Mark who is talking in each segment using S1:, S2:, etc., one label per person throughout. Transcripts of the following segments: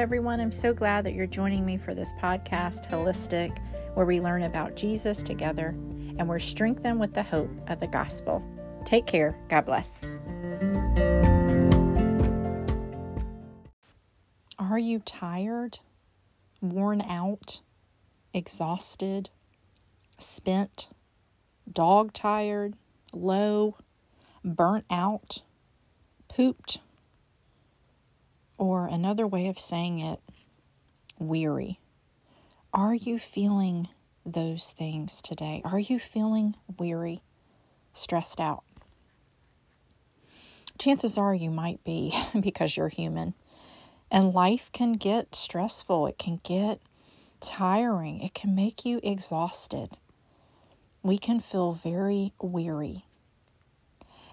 S1: everyone. I'm so glad that you're joining me for this podcast, Holistic, where we learn about Jesus together and we're strengthened with the hope of the gospel. Take care. God bless. Are you tired, worn out, exhausted, spent, dog tired, low, burnt out, pooped? Or another way of saying it, weary. Are you feeling those things today? Are you feeling weary, stressed out? Chances are you might be because you're human. And life can get stressful, it can get tiring, it can make you exhausted. We can feel very weary.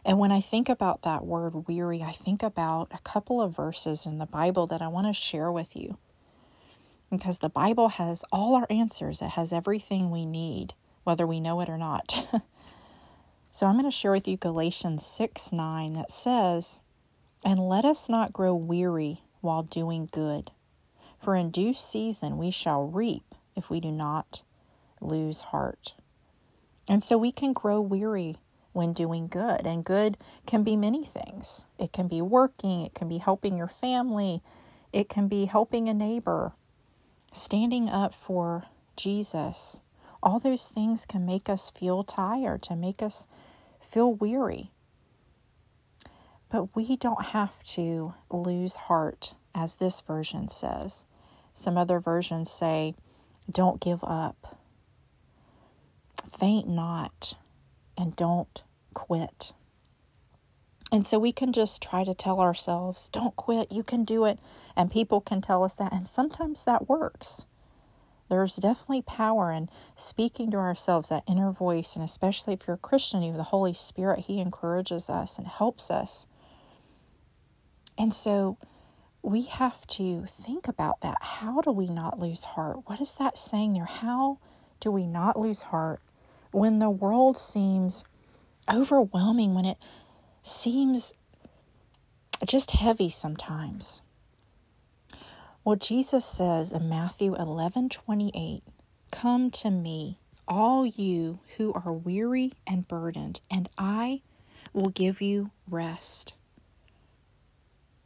S1: And when I think about that word weary, I think about a couple of verses in the Bible that I want to share with you. Because the Bible has all our answers, it has everything we need, whether we know it or not. so I'm going to share with you Galatians 6 9 that says, And let us not grow weary while doing good, for in due season we shall reap if we do not lose heart. And so we can grow weary when doing good. And good can be many things it can be working, it can be helping your family, it can be helping a neighbor, standing up for Jesus. All those things can make us feel tired, to make us feel weary. But we don't have to lose heart, as this version says. Some other versions say, don't give up. Faint not and don't quit. And so we can just try to tell ourselves, don't quit, you can do it. And people can tell us that. And sometimes that works. There's definitely power in speaking to ourselves, that inner voice. And especially if you're a Christian, you have the Holy Spirit, He encourages us and helps us. And so we have to think about that. How do we not lose heart? What is that saying there? How do we not lose heart when the world seems overwhelming, when it seems just heavy sometimes. Well, Jesus says in Matthew 11 28, Come to me, all you who are weary and burdened, and I will give you rest.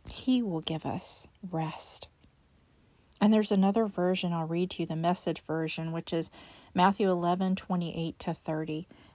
S1: He will give us rest. And there's another version I'll read to you, the message version, which is Matthew 11 28 to 30.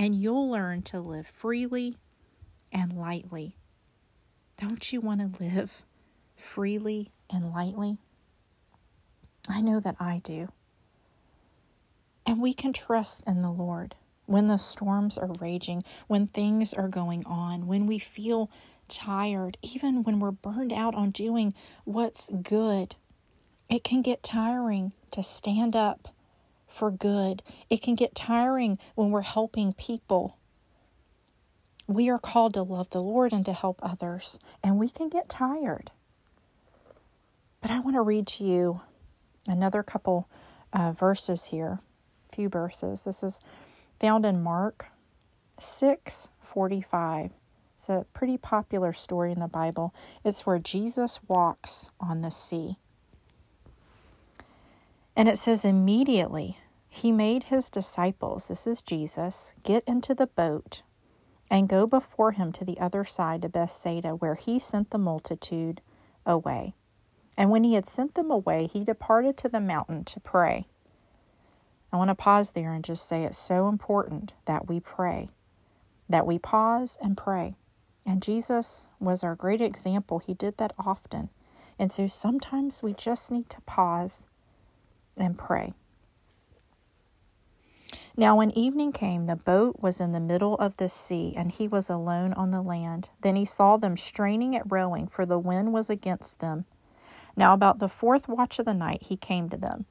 S1: and you'll learn to live freely and lightly. Don't you want to live freely and lightly? I know that I do. And we can trust in the Lord when the storms are raging, when things are going on, when we feel tired, even when we're burned out on doing what's good. It can get tiring to stand up for good. It can get tiring when we're helping people. We are called to love the Lord and to help others, and we can get tired. But I want to read to you another couple uh, verses here, a few verses. This is found in Mark 6 45. It's a pretty popular story in the Bible. It's where Jesus walks on the sea. And it says, immediately he made his disciples, this is Jesus, get into the boat and go before him to the other side to Bethsaida, where he sent the multitude away. And when he had sent them away, he departed to the mountain to pray. I want to pause there and just say it's so important that we pray, that we pause and pray. And Jesus was our great example. He did that often. And so sometimes we just need to pause and pray. Now, when evening came, the boat was in the middle of the sea, and he was alone on the land. Then he saw them straining at rowing, for the wind was against them. Now, about the fourth watch of the night, he came to them.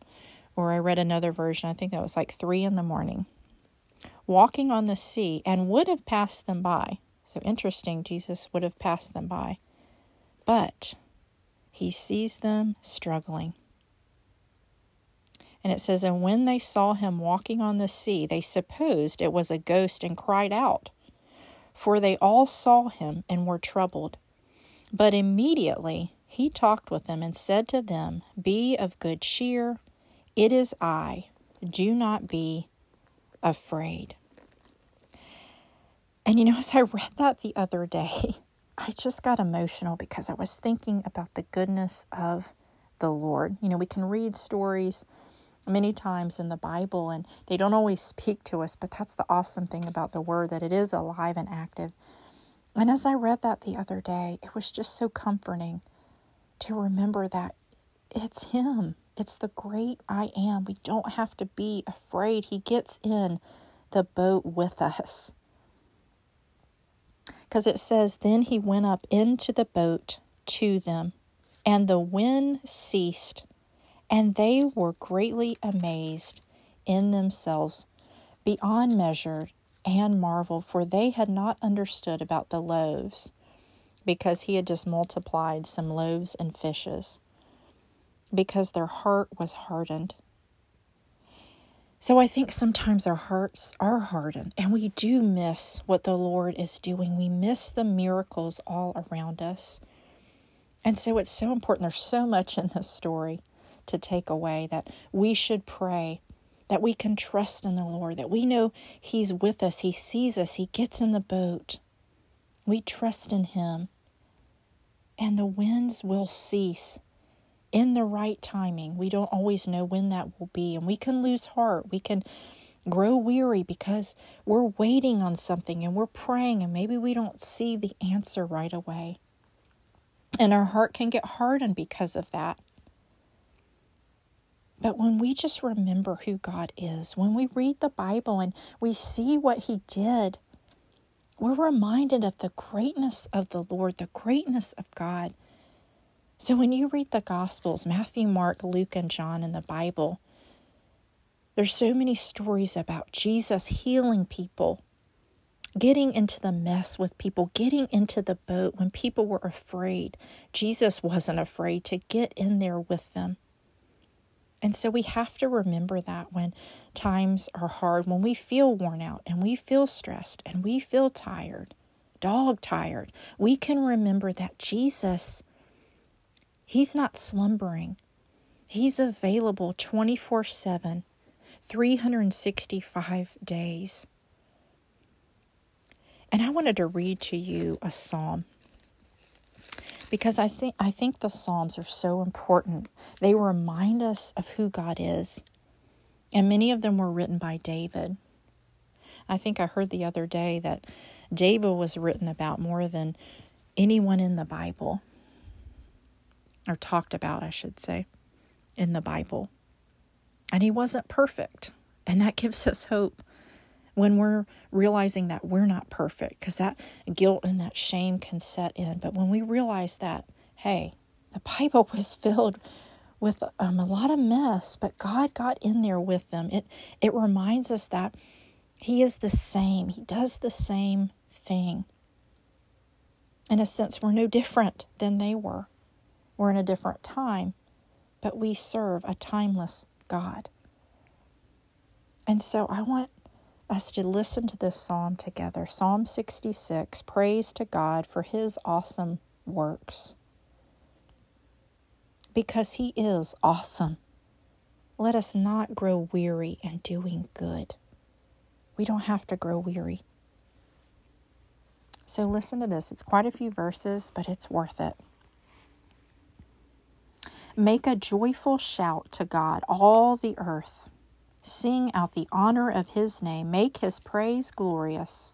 S1: Or I read another version, I think that was like three in the morning, walking on the sea, and would have passed them by. So interesting, Jesus would have passed them by. But he sees them struggling. And it says, And when they saw him walking on the sea, they supposed it was a ghost and cried out. For they all saw him and were troubled. But immediately he talked with them and said to them, Be of good cheer, it is I, do not be afraid. And you know, as I read that the other day, I just got emotional because I was thinking about the goodness of the Lord. You know, we can read stories many times in the Bible, and they don't always speak to us, but that's the awesome thing about the Word that it is alive and active. And as I read that the other day, it was just so comforting to remember that it's Him. It's the great I am. We don't have to be afraid. He gets in the boat with us. Because it says, Then he went up into the boat to them, and the wind ceased, and they were greatly amazed in themselves beyond measure and marveled, for they had not understood about the loaves, because he had just multiplied some loaves and fishes, because their heart was hardened. So I think sometimes our hearts are hardened and we do miss what the Lord is doing. We miss the miracles all around us. And so it's so important. There's so much in this story to take away that we should pray, that we can trust in the Lord, that we know He's with us, He sees us, He gets in the boat. We trust in Him. And the winds will cease in the right timing. We don't always know when that will be, and we can lose heart. We can grow weary because we're waiting on something and we're praying, and maybe we don't see the answer right away. And our heart can get hardened because of that. But when we just remember who God is, when we read the Bible and we see what He did, we're reminded of the greatness of the Lord, the greatness of God. So when you read the Gospels, Matthew, Mark, Luke, and John in the Bible, there's so many stories about Jesus healing people, getting into the mess with people, getting into the boat when people were afraid. Jesus wasn't afraid to get in there with them. And so we have to remember that when times are hard, when we feel worn out and we feel stressed and we feel tired, dog tired, we can remember that Jesus He's not slumbering. He's available 24 7, 365 days. And I wanted to read to you a psalm because I think I think the psalms are so important. They remind us of who God is. And many of them were written by David. I think I heard the other day that David was written about more than anyone in the Bible or talked about, I should say, in the Bible. And he wasn't perfect. And that gives us hope when we're realizing that we're not perfect, because that guilt and that shame can set in. But when we realize that, hey, the Bible was filled with um, a lot of mess, but God got in there with them. It it reminds us that He is the same. He does the same thing. In a sense, we're no different than they were. We're in a different time, but we serve a timeless God. And so I want us to listen to this psalm together. Psalm 66 Praise to God for his awesome works. Because he is awesome. Let us not grow weary in doing good. We don't have to grow weary. So listen to this. It's quite a few verses, but it's worth it. Make a joyful shout to God, all the earth. Sing out the honor of his name. Make his praise glorious.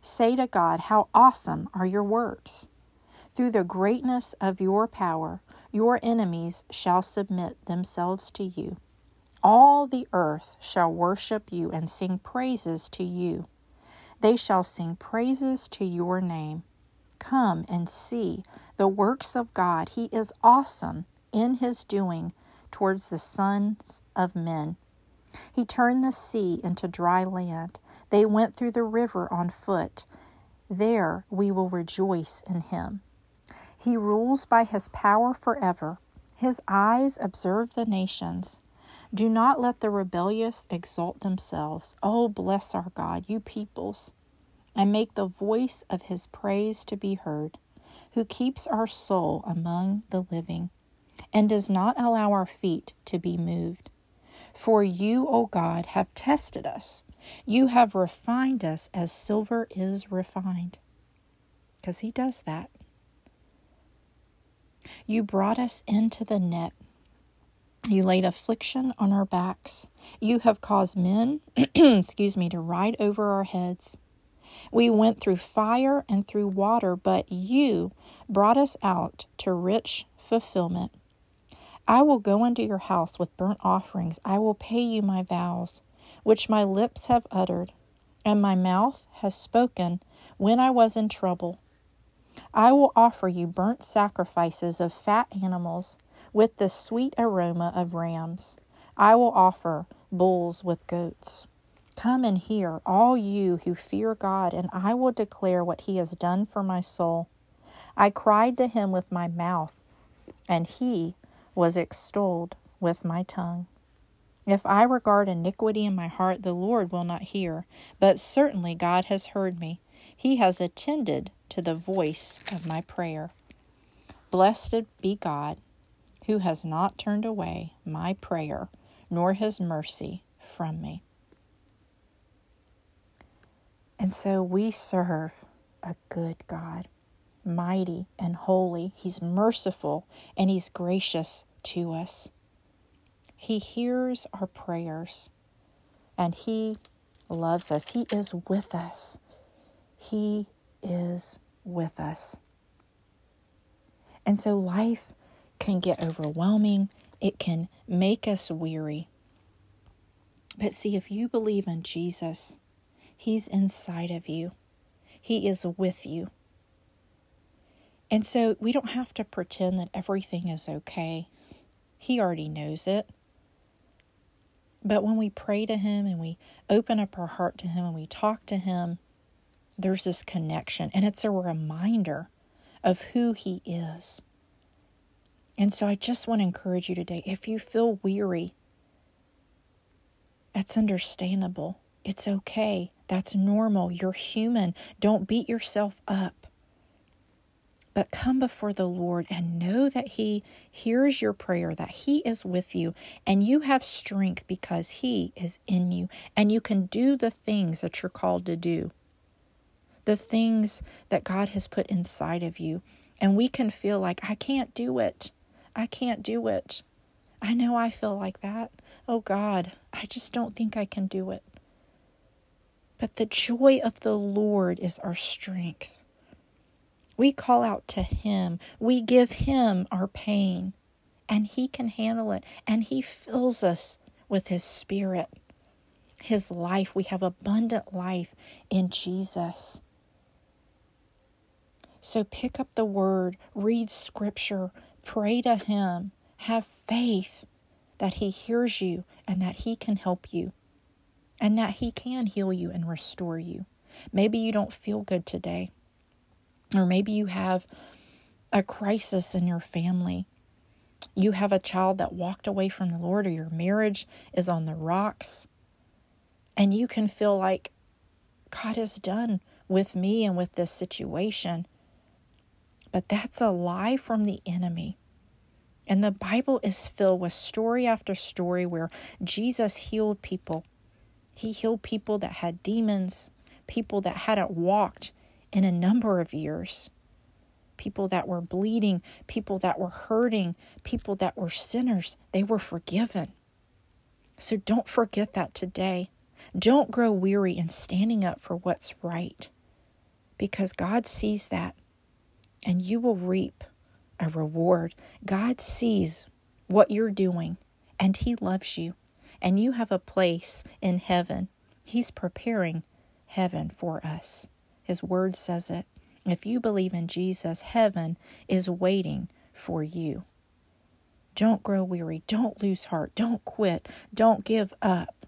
S1: Say to God, How awesome are your works! Through the greatness of your power, your enemies shall submit themselves to you. All the earth shall worship you and sing praises to you. They shall sing praises to your name. Come and see the works of God. He is awesome in his doing towards the sons of men. He turned the sea into dry land. They went through the river on foot. There we will rejoice in him. He rules by his power forever. His eyes observe the nations. Do not let the rebellious exalt themselves. Oh, bless our God, you peoples, and make the voice of his praise to be heard, who keeps our soul among the living, and does not allow our feet to be moved. For you, O God, have tested us. You have refined us as silver is refined. Because he does that. You brought us into the net you laid affliction on our backs. You have caused men, excuse me, to ride over our heads. We went through fire and through water, but you brought us out to rich fulfillment. I will go into your house with burnt offerings. I will pay you my vows, which my lips have uttered, and my mouth has spoken when I was in trouble. I will offer you burnt sacrifices of fat animals with the sweet aroma of rams. I will offer bulls with goats. Come and hear, all you who fear God, and I will declare what he has done for my soul. I cried to him with my mouth, and he was extolled with my tongue. If I regard iniquity in my heart, the Lord will not hear, but certainly God has heard me. He has attended to the voice of my prayer. Blessed be God who has not turned away my prayer nor his mercy from me. And so we serve a good God, mighty and holy. He's merciful and he's gracious to us. He hears our prayers and he loves us. He is with us. He is with us. And so life can get overwhelming, it can make us weary. But see, if you believe in Jesus, He's inside of you, He is with you. And so we don't have to pretend that everything is okay. He already knows it. But when we pray to Him and we open up our heart to Him and we talk to Him, there's this connection. And it's a reminder of who He is. And so I just want to encourage you today if you feel weary, that's understandable. It's okay. That's normal. You're human. Don't beat yourself up. But come before the Lord and know that He hears your prayer, that He is with you, and you have strength because He is in you, and you can do the things that you're called to do, the things that God has put inside of you. And we can feel like, I can't do it. I can't do it. I know I feel like that. Oh God, I just don't think I can do it. But the joy of the Lord is our strength. We call out to Him, we give Him our pain, and He can handle it, and He fills us with His Spirit, His life. We have abundant life in Jesus. So pick up the word, read scripture, Pray to Him. Have faith that He hears you and that He can help you and that He can heal you and restore you. Maybe you don't feel good today, or maybe you have a crisis in your family. You have a child that walked away from the Lord, or your marriage is on the rocks, and you can feel like God is done with me and with this situation. But that's a lie from the enemy. And the Bible is filled with story after story where Jesus healed people. He healed people that had demons, people that hadn't walked in a number of years, people that were bleeding, people that were hurting, people that were sinners. They were forgiven. So don't forget that today. Don't grow weary in standing up for what's right because God sees that and you will reap a reward. God sees what you're doing and He loves you, and you have a place in heaven. He's preparing heaven for us. His word says it. If you believe in Jesus, heaven is waiting for you. Don't grow weary. Don't lose heart. Don't quit. Don't give up.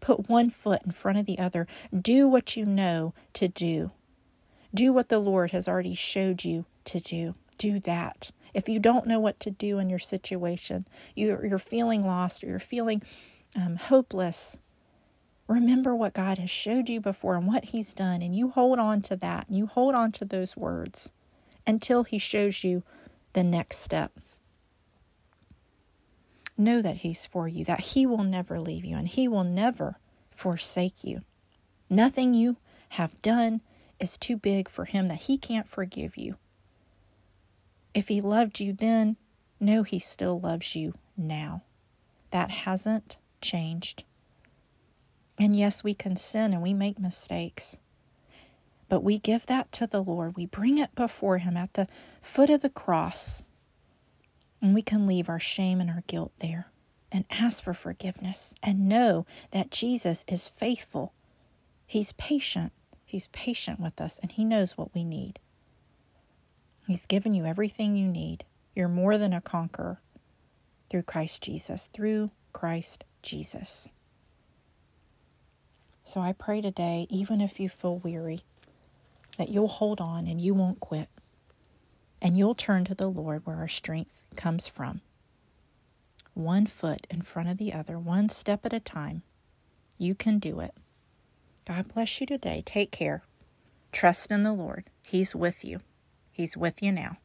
S1: Put one foot in front of the other. Do what you know to do. Do what the Lord has already showed you to do. Do that. If you don't know what to do in your situation, you're, you're feeling lost or you're feeling um, hopeless, remember what God has showed you before and what He's done, and you hold on to that and you hold on to those words until He shows you the next step. Know that He's for you, that He will never leave you, and He will never forsake you. Nothing you have done is too big for Him that He can't forgive you. If He loved you then, know He still loves you now. That hasn't changed. And yes, we can sin and we make mistakes. But we give that to the Lord. We bring it before Him at the foot of the cross. And we can leave our shame and our guilt there and ask for forgiveness and know that Jesus is faithful. He's patient. He's patient with us and He knows what we need. He's given you everything you need. You're more than a conqueror through Christ Jesus, through Christ Jesus. So I pray today, even if you feel weary, that you'll hold on and you won't quit. And you'll turn to the Lord where our strength comes from. One foot in front of the other, one step at a time. You can do it. God bless you today. Take care. Trust in the Lord. He's with you. He's with you now.